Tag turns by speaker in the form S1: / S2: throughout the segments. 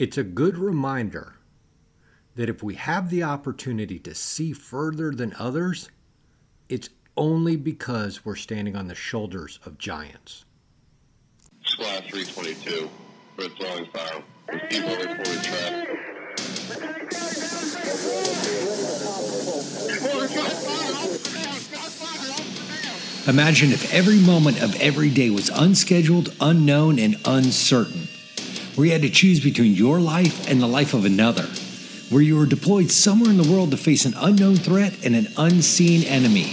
S1: It's a good reminder that if we have the opportunity to see further than others, it's only because we're standing on the shoulders of giants.
S2: Squad 322 for throwing fire. People reported track.
S3: Imagine if every moment of every day was unscheduled, unknown, and uncertain, where you had to choose between your life and the life of another, where you were deployed somewhere in the world to face an unknown threat and an unseen enemy.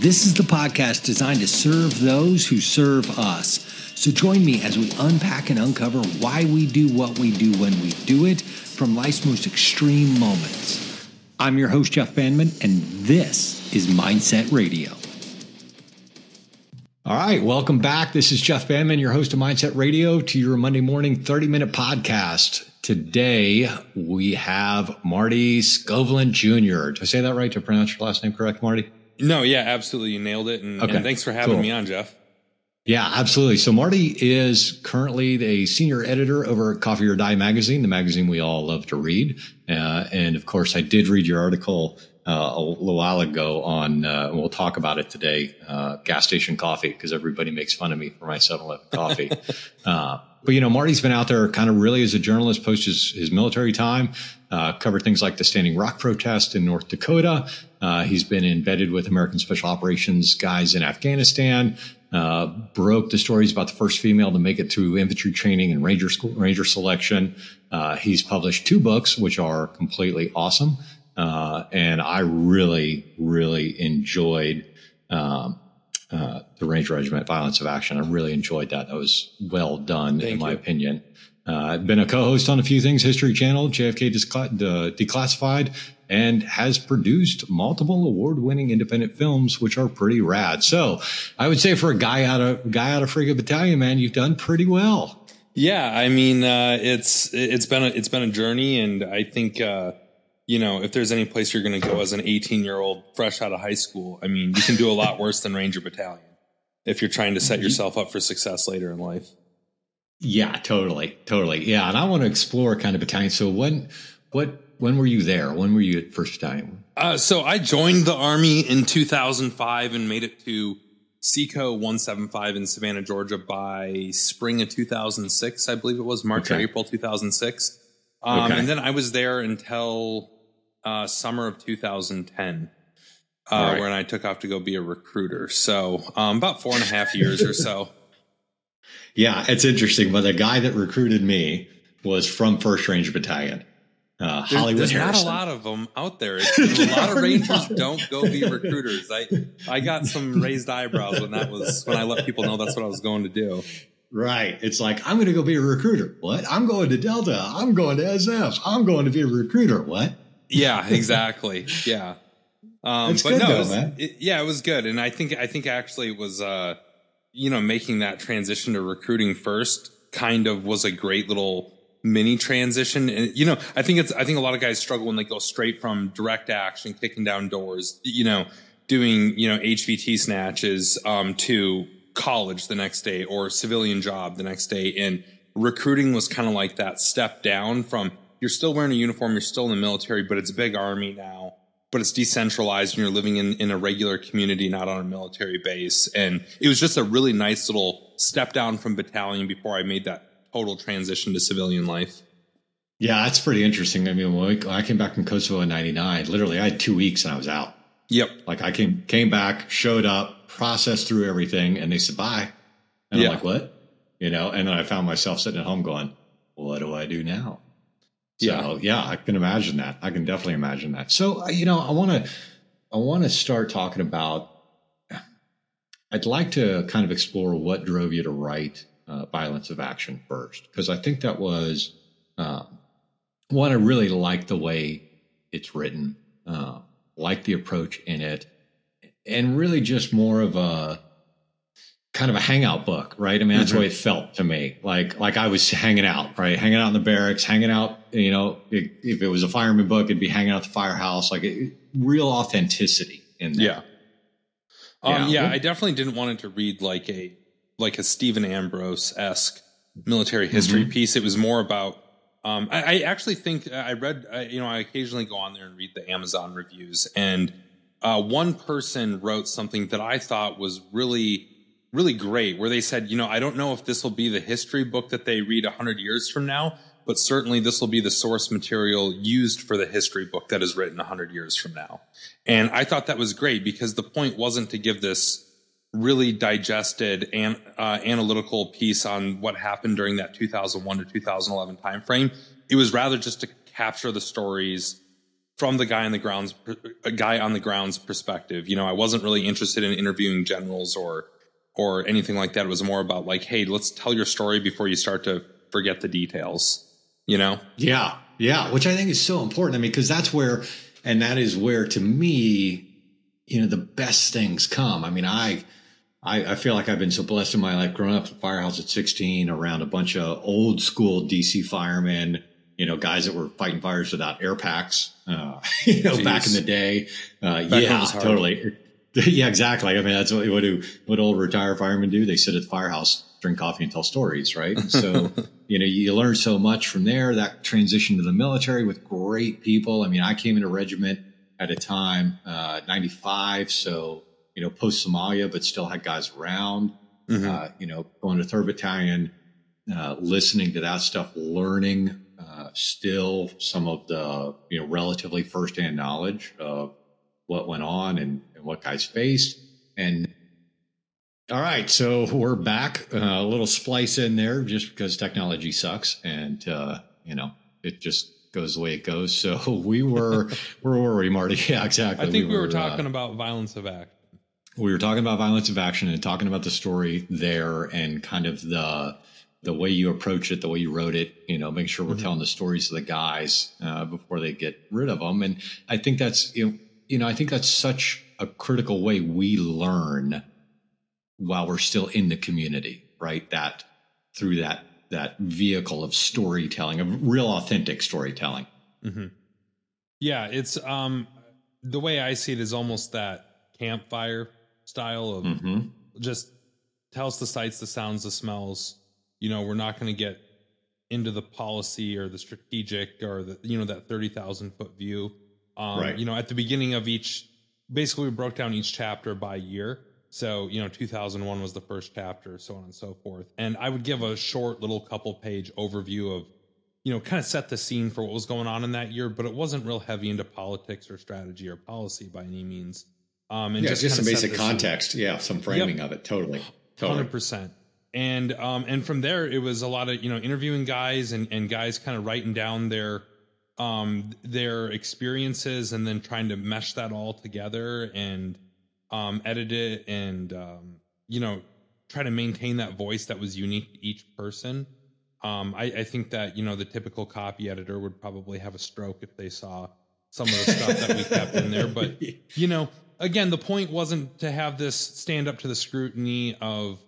S3: This is the podcast designed to serve those who serve us. So join me as we unpack and uncover why we do what we do when we do it from life's most extreme moments. I'm your host, Jeff Bandman, and this is Mindset Radio. All right, welcome back. This is Jeff Bandman, your host of Mindset Radio, to your Monday morning 30 minute podcast. Today we have Marty Skovlund Jr. Did I say that right? To pronounce your last name correct, Marty?
S4: No, yeah, absolutely. You nailed it. And,
S3: Okay,
S4: and thanks for having
S3: cool.
S4: me on, Jeff.
S3: Yeah, absolutely. So Marty is currently a senior editor over at Coffee or Die magazine, the magazine we all love to read. Uh, and of course, I did read your article uh, a little while ago on, uh, and we'll talk about it today, uh, gas station coffee, because everybody makes fun of me for my 7-Eleven coffee. uh, but you know, Marty's been out there kind of really as a journalist post his, his military time, uh, covered things like the Standing Rock protest in North Dakota. Uh, he's been embedded with American Special Operations guys in Afghanistan. Uh, broke the stories about the first female to make it through infantry training and ranger school, ranger selection. Uh, he's published two books, which are completely awesome. Uh, and I really, really enjoyed, um, uh, the Ranger Regiment Violence of Action. I really enjoyed that. That was well done, in
S4: Thank
S3: my
S4: you.
S3: opinion. Uh, I've been a co-host on a few things, History Channel, JFK Discla- uh, Declassified, and has produced multiple award-winning independent films, which are pretty rad. So I would say for a guy out of guy out of Frigate Battalion, man, you've done pretty well.
S4: Yeah, I mean, uh, it's it's been a, it's been a journey, and I think uh, you know if there's any place you're going to go as an 18 year old fresh out of high school, I mean, you can do a lot worse than Ranger Battalion if you're trying to set yourself up for success later in life.
S3: Yeah, totally, totally. Yeah, and I want to explore kind of battalion. So when, what, when were you there? When were you at First Battalion?
S4: Uh, so I joined the army in 2005 and made it to SECO 175 in Savannah, Georgia by spring of 2006, I believe it was March or April 2006. Um,
S3: Okay.
S4: And then I was there until uh, summer of 2010, uh,
S3: All right.
S4: when I took off to go be a recruiter. So um, about four and a half years or so.
S3: Yeah, it's interesting. But the guy that recruited me was from First Ranger Battalion, uh,
S4: There's,
S3: Hollywood
S4: there's not
S3: Harrison.
S4: a lot of them out there. It's, a lot of rangers
S3: not.
S4: don't go be recruiters. I I got some raised eyebrows when that was when I let people know that's what I was going to do.
S3: Right. It's like, I'm going to go be a recruiter. What? I'm going to Delta. I'm going to SF. I'm going to be a recruiter. What?
S4: Yeah, exactly. Yeah. Um,
S3: It's
S4: but
S3: good
S4: no,
S3: though,
S4: it was,
S3: man.
S4: it- yeah, it was good, and I think I think actually it was uh, you know making that transition to recruiting first kind of was a great little mini transition. And you know, I think it's I think a lot of guys struggle when they go straight from direct action, kicking down doors, you know, doing you know HVT snatches um, to college the next day or civilian job the next day, and recruiting was kind of like that step down from you're still wearing a uniform, you're still in the military, but it's a big army now, but it's decentralized and you're living in, in a regular community, not on a military base. And it was just a really nice little step down from battalion before I made that total transition to civilian life.
S3: Yeah, that's pretty interesting. I mean, when, we, I came back from Kosovo in 99, literally I had two weeks and I was out.
S4: Yep.
S3: Like I came, came back, showed up, processed through everything and they said, bye. And
S4: Yeah.
S3: I'm like, what? You know, and then I found myself sitting at home going, what do I do now?
S4: Yeah.
S3: So yeah, I can imagine that. I can definitely imagine that. So uh, you know, I want to, I want to start talking about. I'd like to kind of explore what drove you to write uh, Violence of Action first, because I think that was um, one. I really like the way it's written, uh, like the approach in it, and really just more of a kind of a hangout book, right? I mean, that's the way it felt to me. Like, like I was hanging out, right? Hanging out in the barracks, hanging out, you know, if, if it was a fireman book, it'd be hanging out at the firehouse, like it, real authenticity in there.
S4: Yeah. Um,
S3: Yeah.
S4: yeah, I definitely didn't want it to read like a like a Stephen Ambrose esque military history piece. It was more about Um, I, I, actually think I read, uh, you know, I occasionally go on there and read the Amazon reviews, and uh, one person wrote something that I thought was really, really great, where they said, you know, I don't know if this will be the history book that they read 100 years from now, but certainly this will be the source material used for the history book that is written 100 years from now. And I thought that was great because the point wasn't to give this really digested and uh, analytical piece on what happened during that 2001 to 2011 timeframe. It was rather just to capture the stories from the guy on the grounds, a guy on the grounds perspective. You know, I wasn't really interested in interviewing generals or or anything like that. It was more about like, hey, let's tell your story before you start to forget the details. You know?
S3: Yeah, yeah. Which I think is so important. I mean, because that's where, and that is where, to me, you know, the best things come. I mean, I I, I, feel like I've been so blessed in my life growing up at Firehouse at 16 around a bunch of old school DC firemen, you know, guys that were fighting fires without air packs, uh, you know, Jeez. back in the day. Uh, yeah, totally. yeah, exactly. I mean, that's what, what do, what old retired firemen do? They sit at the firehouse, drink coffee and tell stories, right? And so, you know, you learn so much from there, that transition to the military with great people. I mean, I came in a regiment at a time, uh, 95. So, you know, post Somalia, but still had guys around. Mm-hmm. Uh, you know, going to third battalion, uh, listening to that stuff, learning uh, still some of the you know relatively firsthand knowledge of what went on and, what guys faced. And all right, so we're back. Uh, a little splice in there just because technology sucks, and uh, you know it just goes the way it goes. So we were, where were we, Marty? Yeah, exactly.
S4: I think we, we were, were, talking uh, about violence of act
S3: we were talking about violence of action and talking about the story there and kind of the the way you approach it, the way you wrote it, you know, make sure we're mm-hmm. telling the stories of the guys uh, before they get rid of them. And I think that's you know, you know, I think that's such a critical way we learn while we're still in the community, right? That through that that vehicle of storytelling, of real authentic storytelling.
S4: Mm-hmm. Yeah, it's um the way I see it is almost that campfire style of mm-hmm. just tell us the sights, the sounds, the smells. You know, we're not going to get into the policy or the strategic or the you know that thirty thousand foot view. Um, right. You know, at the beginning of each, basically we broke down each chapter by year. So you know, 2001 was the first chapter, so on and so forth. And I would give a short little couple page overview of, you know, kind of set the scene for what was going on in that year, but it wasn't real heavy into politics or strategy or policy by any means.
S3: Um, and yeah, just, just some basic context. Scene. Yeah, some framing yep. of it. Totally. Totally.
S4: 100%. And um, and from there, it was a lot of you know interviewing guys and, and guys kind of writing down their um, their experiences and then trying to mesh that all together and um, edit it and um, you know try to maintain that voice that was unique to each person. Um, I, I, think that you know the typical copy editor would probably have a stroke if they saw some of the stuff that we kept in there. But you know, again, the point wasn't to have this stand up to the scrutiny of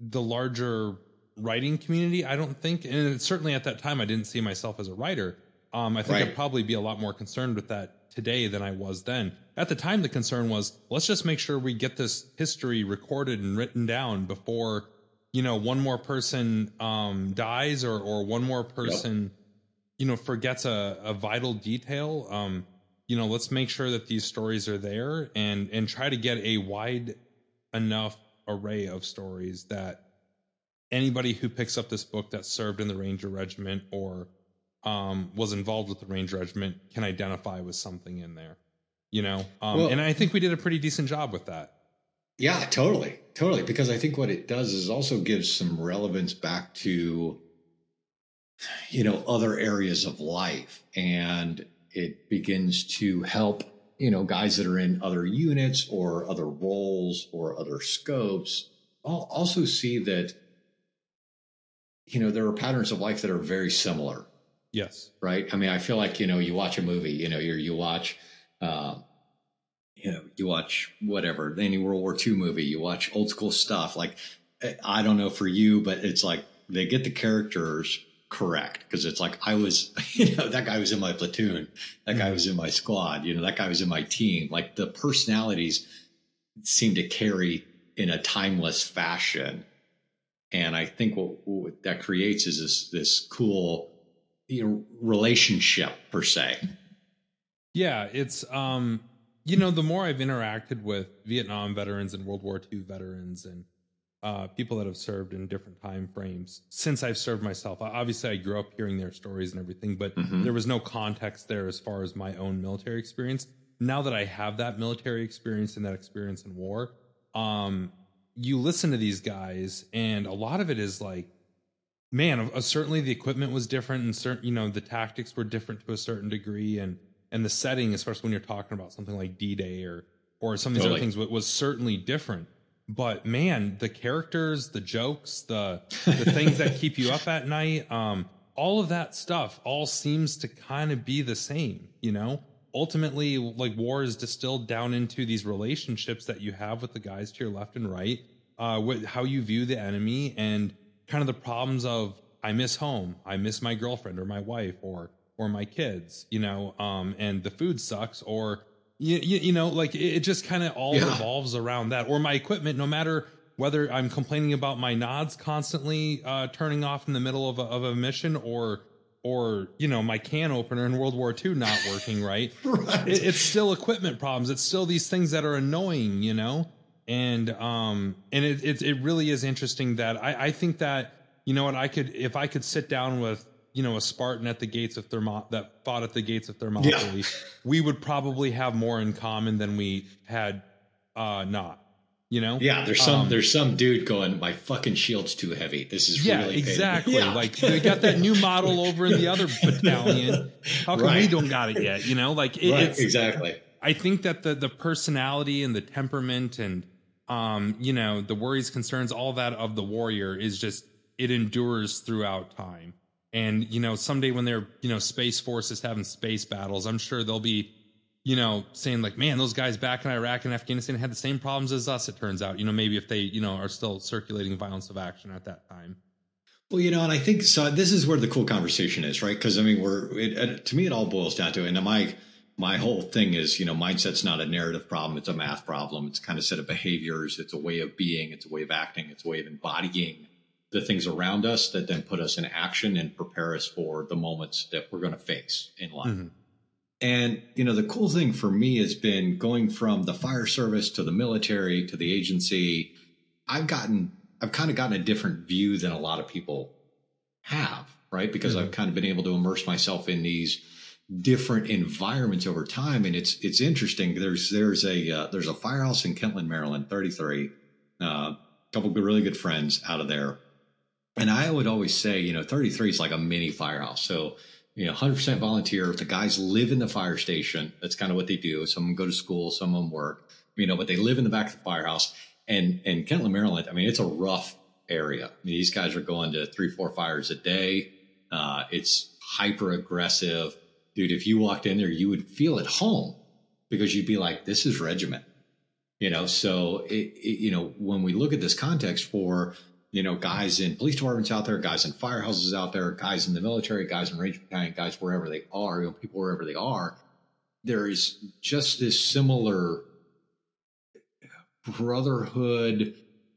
S4: the larger writing community. I don't think, and certainly at that time, I didn't see myself as a writer. Um, I think right. I'd probably be a lot more concerned with that today than I was then. At the time, the concern was let's just make sure we get this history recorded and written down before you know one more person um, dies or or one more person yep. you know forgets a, a vital detail. Um, you know, let's make sure that these stories are there and and try to get a wide enough array of stories that anybody who picks up this book that served in the Ranger Regiment or um, was involved with the Ranger Regiment can identify with something in there. You know, um, well, and I think we did a pretty decent job with that.
S3: Yeah, totally, totally. Because I think what it does is also gives some relevance back to you know other areas of life and it begins to help you know guys that are in other units or other roles or other scopes I'll also see that you know there are patterns of life that are very similar
S4: yes
S3: right i mean i feel like you know you watch a movie you know you you watch uh, you know you watch whatever any world war ii movie you watch old school stuff like i don't know for you but it's like they get the characters correct because it's like I was, you know, that guy was in my platoon, that guy mm-hmm. was in my squad, you know, that guy was in my team. Like the personalities seem to carry in a timeless fashion. And I think what, what that creates is this, this cool, relationship per se.
S4: Yeah, it's um you know the more I've interacted with Vietnam veterans and World War II veterans and uh, people that have served in different time frames since I've served myself. Obviously, I grew up hearing their stories and everything, but
S3: Mhm.
S4: there was no context there as far as my own military experience. Now that I have that military experience and that experience in war, um, you listen to these guys, and a lot of it is like, man, uh, certainly the equipment was different, and certain, you know, the tactics were different to a certain degree, and and the setting, especially when you're talking about something like D-Day or or some of these
S3: Totally.
S4: other things, wa- was certainly different. But man, the characters, the jokes, the the things that keep you up at night, um, all of that stuff all seems to kind of be the same, you know? Ultimately, like war is distilled down into these relationships that you have with the guys to your left and right, uh, what, how you view the enemy, and kind of the problems of I miss home, I miss my girlfriend or my wife or or my kids, you know, um, and the food sucks, or you, you, you know, like it, it just kind of all
S3: Yeah.
S4: revolves around that, or my equipment, no matter whether I'm complaining about my nods constantly uh, turning off in the middle of a, of a mission, or or you know my can opener in World War II not working right.
S3: Right.
S4: It, it's still equipment problems. It's still these things that are annoying, you know. And um and it it, it really is interesting that I I think that you know what I could if I could sit down with you know a Spartan at the gates of Thermo that fought at the gates of Thermopylae, we would probably have more in common than we had uh not. You know?
S3: yeah, there's some
S4: Um,
S3: there's some dude going, my fucking shield's too heavy. This is
S4: Yeah,
S3: really
S4: exactly.
S3: Yeah.
S4: Like they got that new model over in the other battalion. How come we don't got it yet? You know, like it,
S3: right,
S4: it's
S3: exactly.
S4: I think that the the personality and the temperament and um you know the worries, concerns, all that of the warrior is just it endures throughout time. And you know someday when they're you know space forces having space battles, I'm sure they'll be you know saying like, man, those guys back in Iraq and Afghanistan had the same problems as us. It turns out, you know, maybe if they you know are still circulating violence of action at that time.
S3: Well, you know, and I think so. This is where the cool conversation is, right? Because I mean, we're it, to me, it all boils down to, and my my whole thing is, you know, mindset's not a narrative problem; it's a math problem. It's kind of set of behaviors. It's a way of being. It's a way of acting. It's a way of embodying the things around us that then put us in action and prepare us for the moments that we're going to face in life.
S4: Mhm.
S3: And you know, the cool thing for me has been going from the fire service to the military to the agency. I've gotten, I've kind of gotten a different view than a lot of people have, right? Because I've kind of been able to immerse myself in these different environments over time, and it's it's interesting. There's there's a uh, there's a firehouse in Kentland, Maryland, 33. A uh, couple really good friends out of there, and I would always say, you know, 33 is like a mini firehouse. So you know, 100% volunteer. The guys live in the fire station. That's kind of what they do. Some of them go to school, some of them work, you know, but they live in the back of the firehouse. And, and Kentland, Maryland, I mean, it's a rough area. I mean, these guys are going to three, four fires a day. Uh, it's hyper aggressive. Dude, if you walked in there, you would feel at home because you'd be like, this is regiment. You know, so it, it, you know, when we look at this context for you know, guys in police departments out there, guys in firehouses out there, guys in the military, guys in Ranger Battalion, guys wherever they are, you know, people wherever they are, there is just this similar brotherhood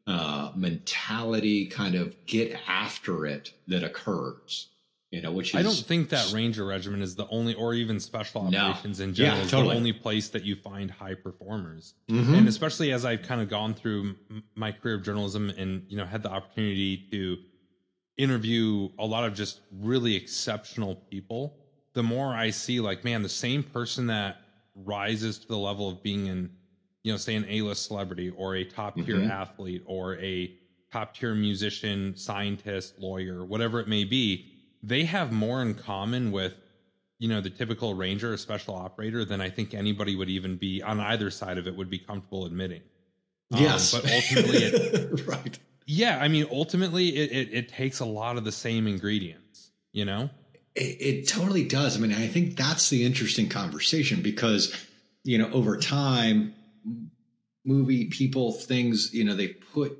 S3: uh, mentality, kind of get after it that occurs. You know, which is
S4: I don't think that Ranger Regiment is the only, or even Special
S3: No.
S4: Operations in
S3: Yeah,
S4: general, is
S3: totally.
S4: the only place that you find high performers.
S3: Mhm.
S4: And especially as I've kind of gone through my career of journalism and you know had the opportunity to interview a lot of just really exceptional people, the more I see like, man, the same person that rises to the level of being in, you know, say an A-list celebrity or a top tier
S3: Mhm.
S4: athlete or a top tier musician, scientist, lawyer, whatever it may be, they have more in common with you know the typical ranger or special operator than i think anybody would even be on either side of it would be comfortable admitting Um,
S3: yes,
S4: but ultimately it,
S3: right.
S4: yeah i mean ultimately it, it, it takes a lot of the same ingredients you know
S3: It, it totally does. I mean, I think that's the interesting conversation because, you know, over time, movie people, things, you know, they put,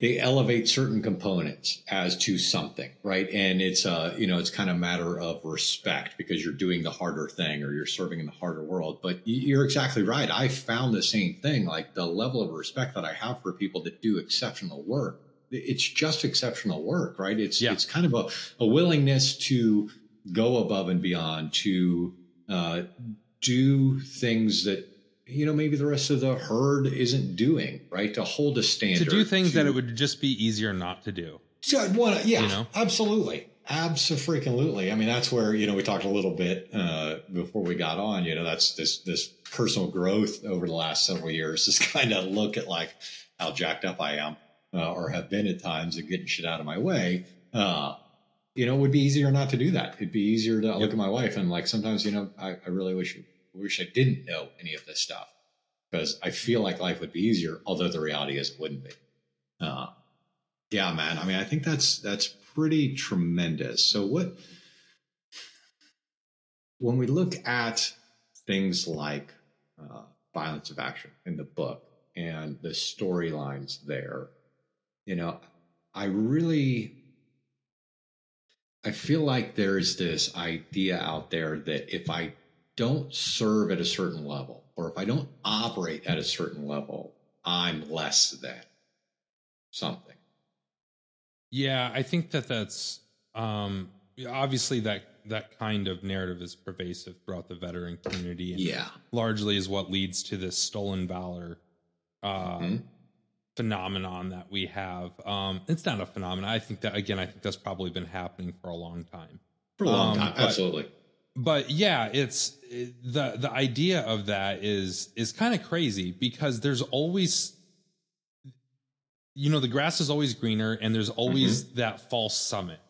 S3: they elevate certain components as to something, right? And it's, a, you know, it's kind of a matter of respect because you're doing the harder thing or you're serving in the harder world. But you're exactly right. I found the same thing, like the level of respect that I have for people that do exceptional work it's just exceptional work, right? It's
S4: Yeah.
S3: it's kind of a, a willingness to go above and beyond to uh, do things that you know maybe the rest of the herd isn't doing, right? To hold a standard to
S4: do things
S3: to-
S4: that it would just be easier not to do.
S3: wanna- yeah,
S4: You know?
S3: absolutely. Absolutely. I mean, that's where, you know, we talked a little bit, uh, before we got on, you know, that's this, this personal growth over the last several years is kind of look at like how jacked up I am, uh, or have been at times and getting shit out of my way. Uh, you know, it would be easier not to do that. It'd be easier to look at my wife and like, sometimes, you know, I, I really wish, wish I didn't know any of this stuff because I feel like life would be easier, although the reality is it wouldn't be. Uh, yeah, man. I mean, I think that's that's pretty tremendous. So what when we look at things like uh, violence of action in the book and the storylines there, you know, I really I feel like there's this idea out there that if I don't serve at a certain level or if I don't operate at a certain level, I'm less than something.
S4: Yeah, I think that that's um, obviously that that kind of narrative is pervasive throughout the veteran community, and
S3: Yeah.
S4: largely is what leads to this stolen valor uh,
S3: Mhm.
S4: phenomenon that we have. Um, it's not a phenomenon. I think that again, I think that's probably been happening for a long time.
S3: For a long
S4: Um,
S3: time. Absolutely.
S4: But yeah it's it, the the idea of that is is kind of crazy because there's always you know the grass is always greener and there's always mm-hmm. that false summit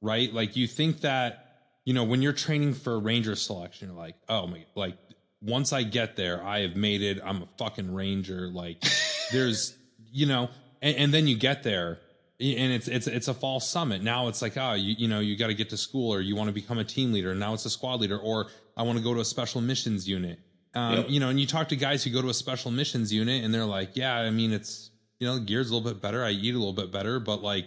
S4: right? Like you think that you know when you're training for ranger selection you're like oh my like once i get there i have made it. I'm a fucking ranger. Like there's you know and, and then you get there and it's it's it's a false summit. Now it's like oh you you know you got to get to school or you want to become a team leader. Now it's a squad leader or i want to go to a special missions unit. Um,
S3: Yep.
S4: you know and you talk to guys who go to a special missions unit and they're like yeah i mean it's you know the gear's a little bit better. I eat a little bit better but like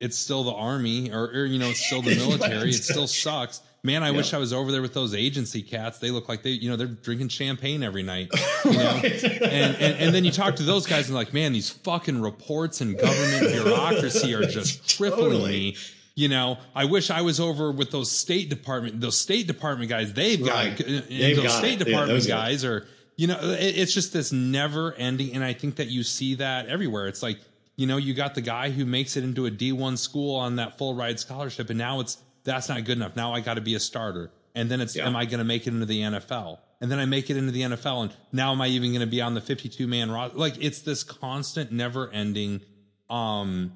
S4: it's still the army or, or you know it's still the military. It still sucks man i wish i was over there with those agency cats they look like they you know they're drinking champagne every night you know and, and and then you talk to those guys and like man these fucking reports and government bureaucracy are just crippling
S3: Totally.
S4: me you know i wish i was over with those state department those state department guys they've got
S3: Right.
S4: and
S3: They've
S4: those
S3: got
S4: state
S3: it.
S4: Department guys
S3: guys.
S4: are you know it, it's just this never ending and i think that you see that everywhere it's like you know you got the guy who makes it into a d1 school on that full ride scholarship and now it's that's not good enough now i got to be a starter and then it's
S3: Yeah.
S4: am i going to make it into the nfl and then i make it into the nfl and now am i even going to be on the 52 man roster like it's this constant never ending um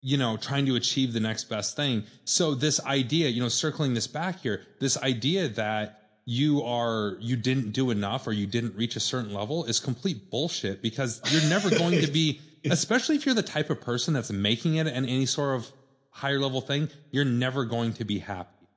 S4: you know, trying to achieve the next best thing. So this idea, you know, circling this back here, this idea that you are you didn't do enough or you didn't reach a certain level is complete bullshit because you're never going to be especially if you're the type of person that's making it in any sort of higher level thing, you're never going to be happy.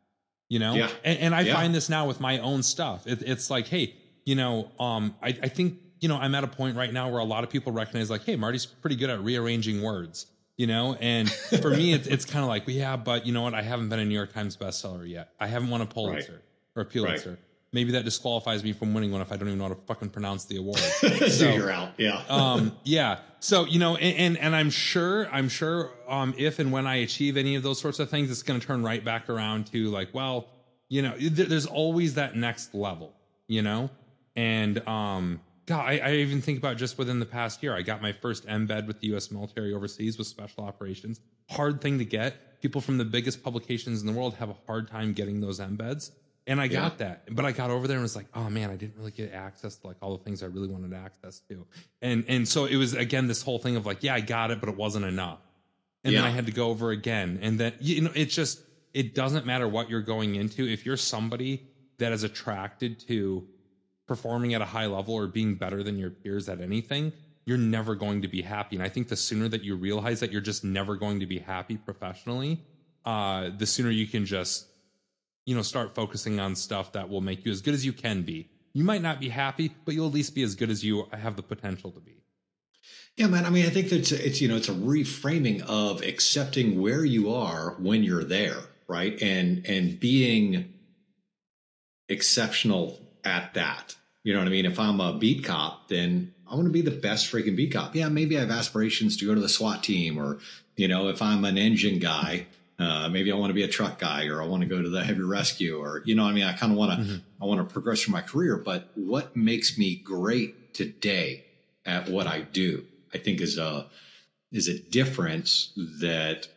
S4: You know?
S3: Yeah.
S4: And, and I
S3: Yeah.
S4: find this now with my own stuff. It, it's like, hey, you know, um, I, I think, you know, I'm at a point right now where a lot of people recognize like, hey, Marty's pretty good at rearranging words you know and for me it's, it's kind of like yeah but you know what i haven't been a new york times bestseller yet i haven't won a pulitzer or a pulitzer maybe that disqualifies me from winning one if i don't even know how to fucking pronounce the award.
S3: So
S4: so
S3: you're out. Yeah.
S4: um yeah. So you know and, and and i'm sure i'm sure um if and when i achieve any of those sorts of things it's going to turn right back around to like well you know there- there's always that next level you know? And um god I, I even think about just within the past year i got my first embed with the u.s military overseas with special operations. Hard thing to get. People from the biggest publications in the world have a hard time getting those embeds and I got that, but I got over there and was like, oh man, I didn't really get access to like all the things I really wanted access to. And and so it was again this whole thing of like, yeah, I got it, but it wasn't enough. And then I had to go over again. And then you know, it's just it doesn't matter what you're going into. If you're somebody that is attracted to performing at a high level or being better than your peers at anything, you're never going to be happy. And I think the sooner that you realize that you're just never going to be happy professionally, uh, the sooner you can just you know, start focusing on stuff that will make you as good as you can be. You might not be happy, but you'll at least be as good as you have the potential to be.
S3: Yeah, man. I mean, I think that's it's you know it's a reframing of accepting where you are when you're there, right? And and being exceptional at that. You know what I mean? If I'm a beat cop, then I want to be the best freaking beat cop. Yeah, maybe I have aspirations to go to the SWAT team, or you know, if I'm an engine guy, uh, maybe I want to be a truck guy, or I want to go to the heavy rescue, or you know, I mean, I kind of want to,
S4: Mm-hmm.
S3: I want to progress through my career. But what makes me great today at what I do, I think, is a is a difference that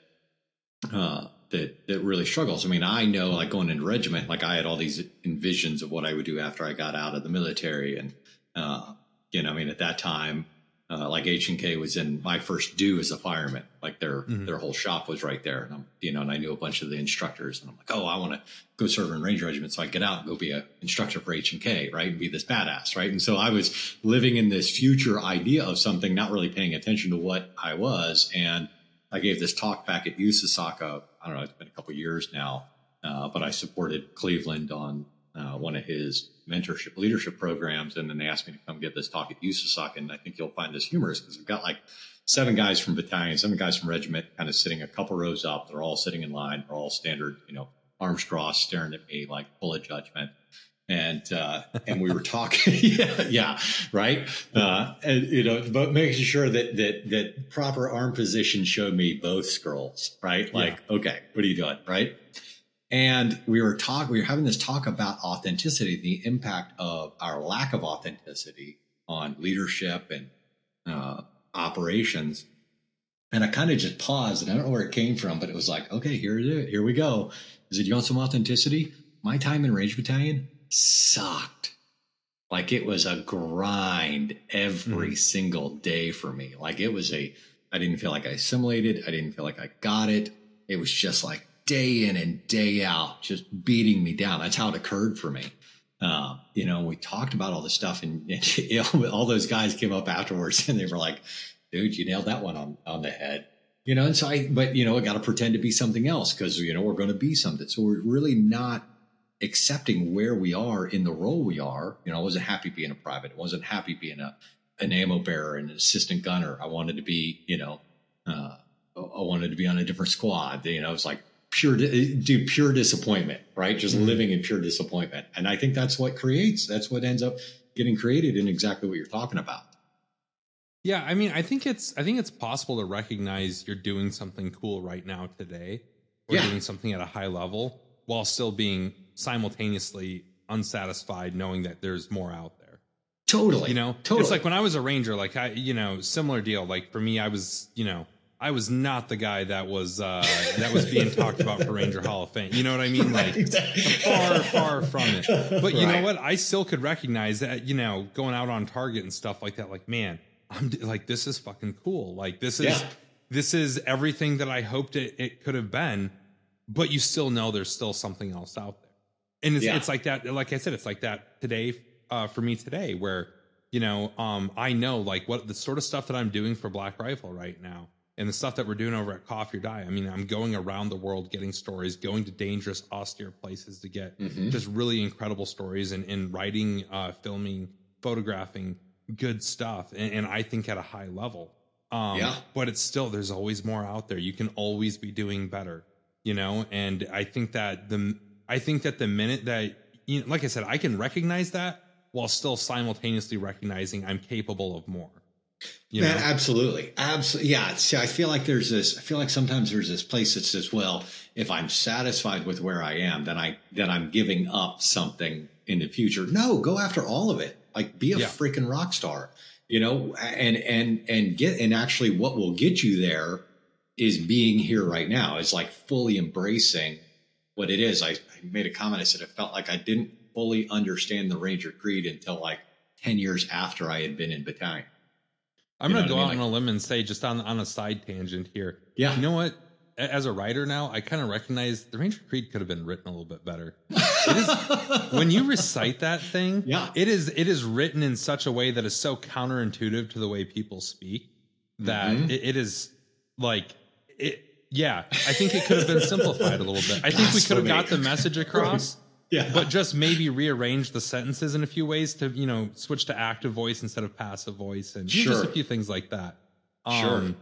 S3: uh, that that really struggles. I mean, I know like going into regiment, like I had all these envisions of what I would do after I got out of the military, and uh, you know, I mean, at that time, uh, like H and K was in my first due as a fireman. Like their their whole shop was right there, and I'm you know, and I knew a bunch of the instructors, and I'm like, oh, I want to go serve in Ranger Regiment, so I get out and go be a instructor for H and K, right, and be this badass, right. And so I was living in this future idea of something, not really paying attention to what I was, and I gave this talk back at USASACA. I don't know, it's been a couple years now, uh, but I supported Cleveland on uh, one of his mentorship leadership programs. And then they asked me to come give this talk at USASACA. And I think you'll find this humorous because I've got like seven guys from battalion, seven guys from regiment kind of sitting a couple rows up. They're all sitting in line. They're all standard, you know, arms crossed, staring at me like full of judgment and uh, and we were talking, yeah, yeah, right, uh, and you know, but making sure that that that proper arm position showed me both scrolls, right? Like, okay, what are you doing, right? And we were talking, we were having this talk about authenticity, the impact of our lack of authenticity on leadership and uh, operations. And I kind of just paused, and I don't know where it came from, but it was like, okay, here it is, here we go. Is it you want some authenticity? My time in Range Battalion sucked. Like it was a grind every single day for me. Like it was a, I didn't feel like I assimilated. I didn't feel like I got it. It was just like day in and day out, just beating me down. That's how it occurred for me. Uh, you know, we talked about all this stuff and, and all those guys came up afterwards and they were like, dude, you nailed that one on, on the head. You know, and so I, but you know, I got to pretend to be something else because, you know, we're going to be something. So we're really not accepting where we are in the role we are. You know, I wasn't happy being a private. I wasn't happy being a, an ammo bearer and an assistant gunner. I wanted to be, you know, uh, I wanted to be on a different squad. You know, it's like pure, uh, do pure disappointment, right? Just mm-hmm. living in pure disappointment. And I think that's what creates, that's what ends up getting created in exactly what you're talking about.
S4: Yeah, I mean, I think it's I think it's possible to recognize you're doing something cool right now today, or
S3: Yeah.
S4: doing something at a high level, while still being simultaneously unsatisfied, knowing that there's more out there.
S3: Totally.
S4: You know,
S3: totally.
S4: it's like when I was a ranger, like I, you know, similar deal. Like for me, I was, you know, I was not the guy that was uh that was being talked about for Ranger Hall of Fame. You know what I mean? Like far, far from it. But you know what? I still could recognize that, you know, going out on target and stuff like that. Like, man, I'm like, this is fucking cool. Like, this is,
S3: Yeah.
S4: this is everything that I hoped it, it could have been. But you still know there's still something else out there. And it's,
S3: Yeah.
S4: it's like that. Like I said, it's like that today, uh, for me today, where, you know, um, I know like what the sort of stuff that I'm doing for Black Rifle right now and the stuff that we're doing over at Coffee or Die. I mean, I'm going around the world getting stories, going to dangerous, austere places to get
S3: Mhm.
S4: just really incredible stories and, and writing, uh, filming, photographing good stuff. And, and I think at a high level. Um,
S3: Yeah.
S4: but it's still, there's always more out there. You can always be doing better, you know? And I think that the, I think that the minute that, you know, like I said, I can recognize that while still simultaneously recognizing I'm capable of more. You
S3: Man,
S4: know?
S3: absolutely. Absolutely. Yeah. See, I feel like there's this, I feel like sometimes there's this place that says, well, if I'm satisfied with where I am, then I, then I'm giving up something in the future. No, go after all of it. Like be a
S4: Yeah.
S3: freaking rock star, you know, and, and, and get, and actually what will get you there is being here right now is like fully embracing what it is. I, I made a comment. I said, it felt like I didn't fully understand the Ranger Creed until like 10 years after I had been in battalion.
S4: I'm going to go
S3: I
S4: out
S3: mean?
S4: on a limb and say, just on on a side tangent here.
S3: Yeah.
S4: You know what? As a writer now, I kind of recognize the Ranger Creed could have been written a little bit better. It is, when you recite that thing,
S3: Yeah.
S4: it is it is written in such a way that is so counterintuitive to the way people speak that
S3: Mhm.
S4: it, it is like it. Yeah, I think it could have been simplified a little bit. I think we could have got the message across
S3: Yeah.
S4: but just maybe rearrange the sentences in a few ways to you know switch to active voice instead of passive voice and know, just a few things like that
S3: Sure.
S4: um,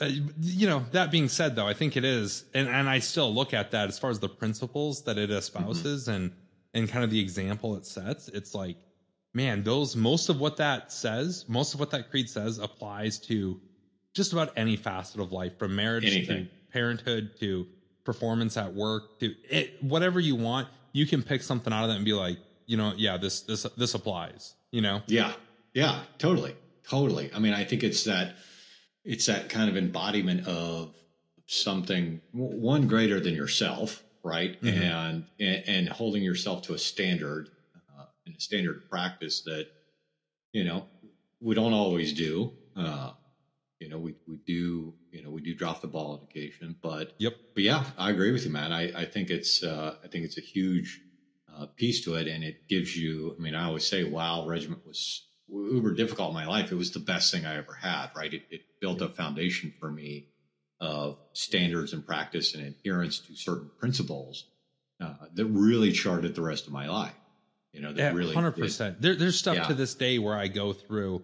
S4: uh, you know that being said though i think it is and and i still look at that as far as the principles that it espouses
S3: Mm-hmm.
S4: and and kind of the example it sets it's like man, those most of what that says, most of what that creed says applies to just about any facet of life, from marriage
S3: Anything.
S4: to parenthood to performance at work to it, whatever you want. You can pick something out of that and be like, you know, yeah, this this this applies. You know,
S3: Yeah. Yeah, totally. Totally. I mean, I think it's that it's that kind of embodiment of something one greater than yourself, right?
S4: Mhm.
S3: And, and and holding yourself to a standard uh, and a standard practice that you know we don't always do. Uh, you know, we we do you know we do drop the ball on occasion, but
S4: Yep.
S3: But yeah, I agree with you, man. I I think it's uh, I think it's a huge uh, piece to it, and it gives you. I mean, I always say, "Wow, regiment was uber difficult in my life. It was the best thing I ever had." Right? It, it built a foundation for me of standards and practice and adherence to certain principles uh, that really charted the rest of my life. You know, that
S4: Yeah,
S3: really
S4: hundred percent. There, there's stuff
S3: Yeah.
S4: to this day where I go through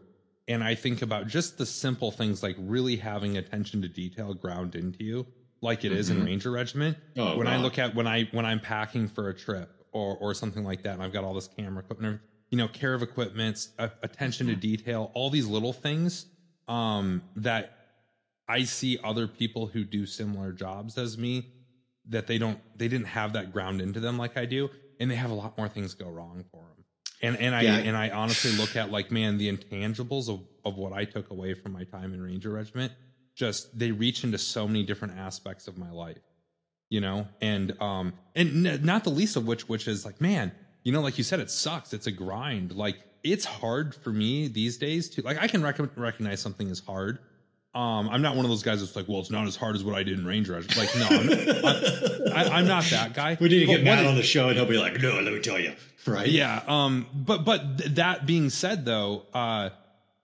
S4: and I think about just the simple things like really having attention to detail ground into you, like it is in
S3: Mhm.
S4: Ranger Regiment.
S3: Oh,
S4: when I look at when I when I'm packing for a trip or or something like that, and I've got all this camera equipment, you know, care of equipment, attention
S3: Mm-hmm.
S4: to detail, all these little things um, that I see other people who do similar jobs as me that they don't they didn't have that ground into them like I do, and they have a lot more things go wrong for them. And and I
S3: Yeah.
S4: and I honestly look at like man, the intangibles of of what I took away from my time in Ranger Regiment, just they reach into so many different aspects of my life, you know, and um and n- not the least of which which is like man, you know, like you said, it sucks. It's a grind. Like it's hard for me these days to like I can rec- recognize something is hard. Um, I'm not one of those guys that's like, well, it's not as hard as what I did in Ranger. Like, no, I'm, I, I'm not that guy.
S3: we need to
S4: But
S3: get Matt on the show, and he'll be like, "No, let me tell you." Right?
S4: yeah. Um. But but th- that being said, though, uh,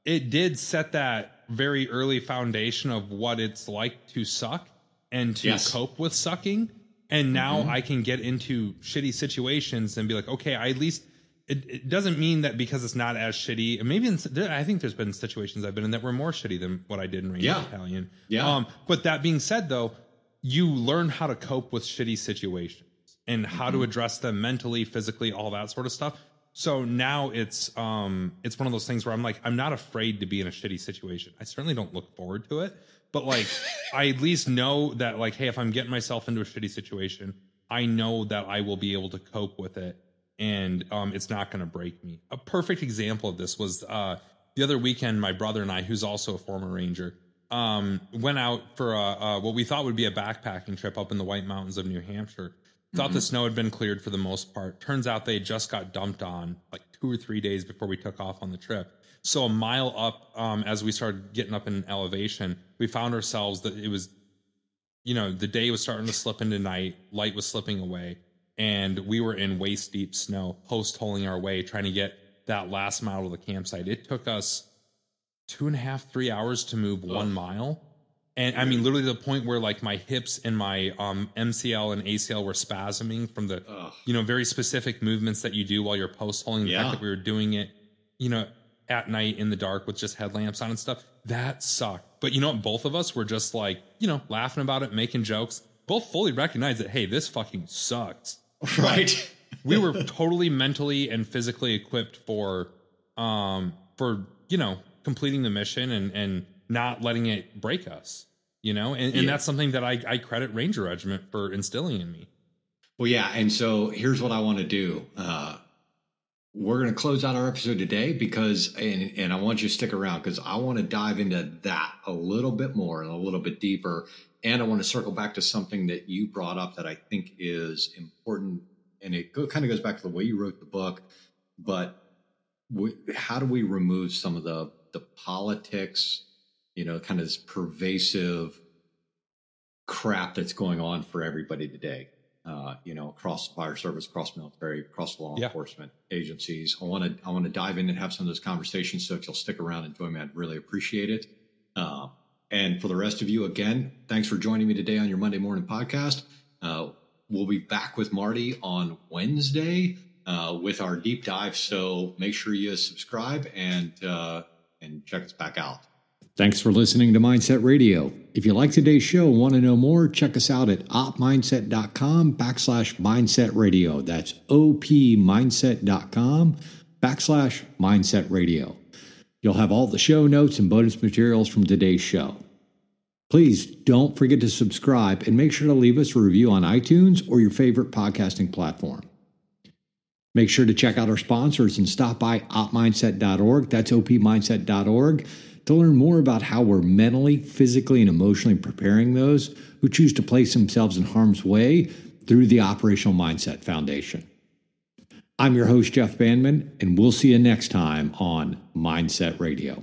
S4: it did set that very early foundation of what it's like to suck and to
S3: Yes.
S4: cope with sucking. And now I can get into shitty situations and be like, okay, I at least. It, it doesn't mean that because it's not as shitty. and Maybe in, I think there's been situations I've been in that were more shitty than what I did in Ranger
S3: Yeah.
S4: Battalion.
S3: Yeah.
S4: Um, but that being said, though, you learn how to cope with shitty situations and how
S3: Mm-hmm.
S4: to address them mentally, physically, all that sort of stuff. So now it's um it's one of those things where I'm like I'm not afraid to be in a shitty situation. I certainly don't look forward to it, but like I at least know that like hey, if I'm getting myself into a shitty situation, I know that I will be able to cope with it and um it's not going to break me. A perfect example of this was uh the other weekend my brother and I who's also a former ranger um went out for a, uh what we thought would be a backpacking trip up in the White Mountains of New Hampshire. Thought the snow had been cleared for the most part. Turns out they just got dumped on like two or three days before we took off on the trip. So a mile up, um, as we started getting up in elevation, we found ourselves that it was, you know, the day was starting to slip into night. Light was slipping away, and we were in waist deep snow, post holing our way, trying to get that last mile to the campsite. It took us two and a half, three hours to move one mile. And I mean, literally the point where like my hips and my um, MCL and ACL were spasming from the, you know, very specific movements that you do while you're post holing. The
S3: Yeah.
S4: fact that we were doing it, you know, at night in the dark with just headlamps on and stuff, that sucked. But you know what? Both of us were just like, you know, laughing about it, making jokes. Both fully recognized that, hey, this fucking sucked.
S3: Right.
S4: we were totally mentally and physically equipped for um for you know completing the mission and and not letting it break us you know and, and
S3: Yeah.
S4: that's something that I, I credit ranger regiment for instilling in me
S3: Well, yeah, and so here's what I want to do. Uh, we're going to close out our episode today because, and, and I want you to stick around because I want to dive into that a little bit more and a little bit deeper. And I want to circle back to something that you brought up that I think is important. And it go, kind of goes back to the way you wrote the book, but we, how do we remove some of the, the politics, you know, kind of this pervasive crap that's going on for everybody today? Uh, you know, across fire service, across military, across law
S4: Yeah.
S3: enforcement agencies. I want to I want to dive in and have some of those conversations. So if you'll stick around and join me, I'd really appreciate it. Uh, and for the rest of you, again, thanks for joining me today on your Monday morning podcast. Uh, we'll be back with Marty on Wednesday uh, with our deep dive. So make sure you subscribe and uh, and check us back out. Thanks for listening to Mindset Radio. If you like today's show and want to know more, check us out at opmindset.com backslash mindset radio. That's opmindset.com backslash mindset radio. You'll have all the show notes and bonus materials from today's show. Please don't forget to subscribe and make sure to leave us a review on iTunes or your favorite podcasting platform. Make sure to check out our sponsors and stop by opmindset.org. That's opmindset.org to learn more about how we're mentally, physically, and emotionally preparing those who choose to place themselves in harm's way through the Operational Mindset Foundation. I'm your host, Jeff Bandman, and we'll see you next time on Mindset Radio.